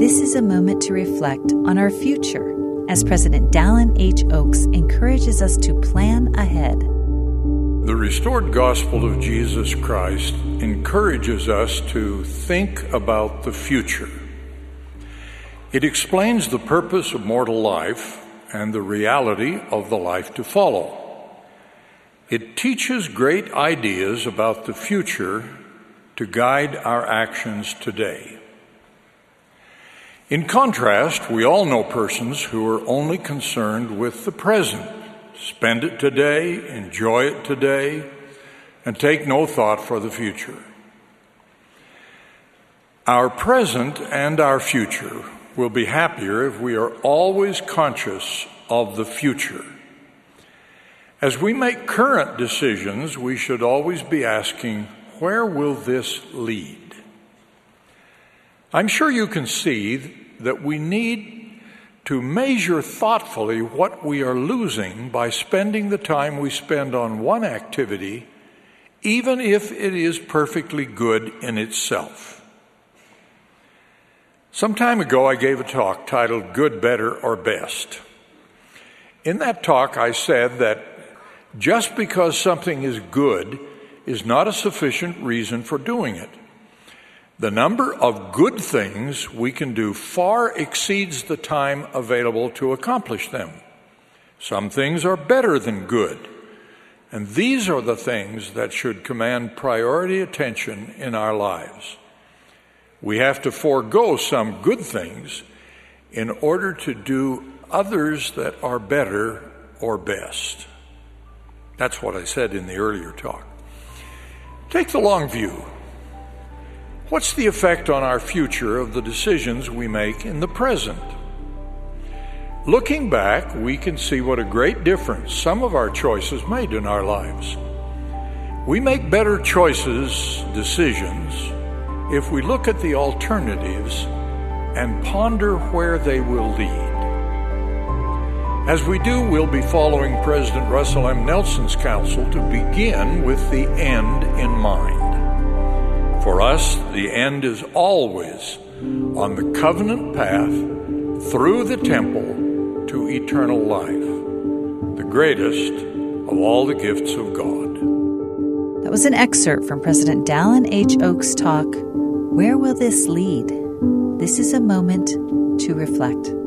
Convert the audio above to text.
This is a moment to reflect on our future as President Dallin H. Oaks encourages us to plan ahead. The restored gospel of Jesus Christ encourages us to think about the future. It explains the purpose of mortal life and the reality of the life to follow. It teaches great ideas about the future to guide our actions today. In contrast, we all know persons who are only concerned with the present, spend it today, enjoy it today, and take no thought for the future. Our present and our future will be happier if we are always conscious of the future. As we make current decisions, we should always be asking, where will this lead? I'm sure you can see that we need to measure thoughtfully what we are losing by spending the time we spend on one activity, even if it is perfectly good in itself. Some time ago, I gave a talk titled Good, Better, or Best. In that talk, I said that just because something is good is not a sufficient reason for doing it. The number of good things we can do far exceeds the time available to accomplish them. Some things are better than good, and these are the things that should command priority attention in our lives. We have to forego some good things in order to do others that are better or best. That's what I said in the earlier talk. Take the long view. What's the effect on our future of the decisions we make in the present? Looking back, we can see what a great difference some of our choices made in our lives. We make better choices, decisions, if we look at the alternatives and ponder where they will lead. As we do, we'll be following President Russell M. Nelson's counsel to begin with the end in mind. For us, the end is always on the covenant path through the temple to eternal life, the greatest of all the gifts of God. That was an excerpt from President Dallin H. Oaks' talk, Where Will This Lead? This is a moment to reflect.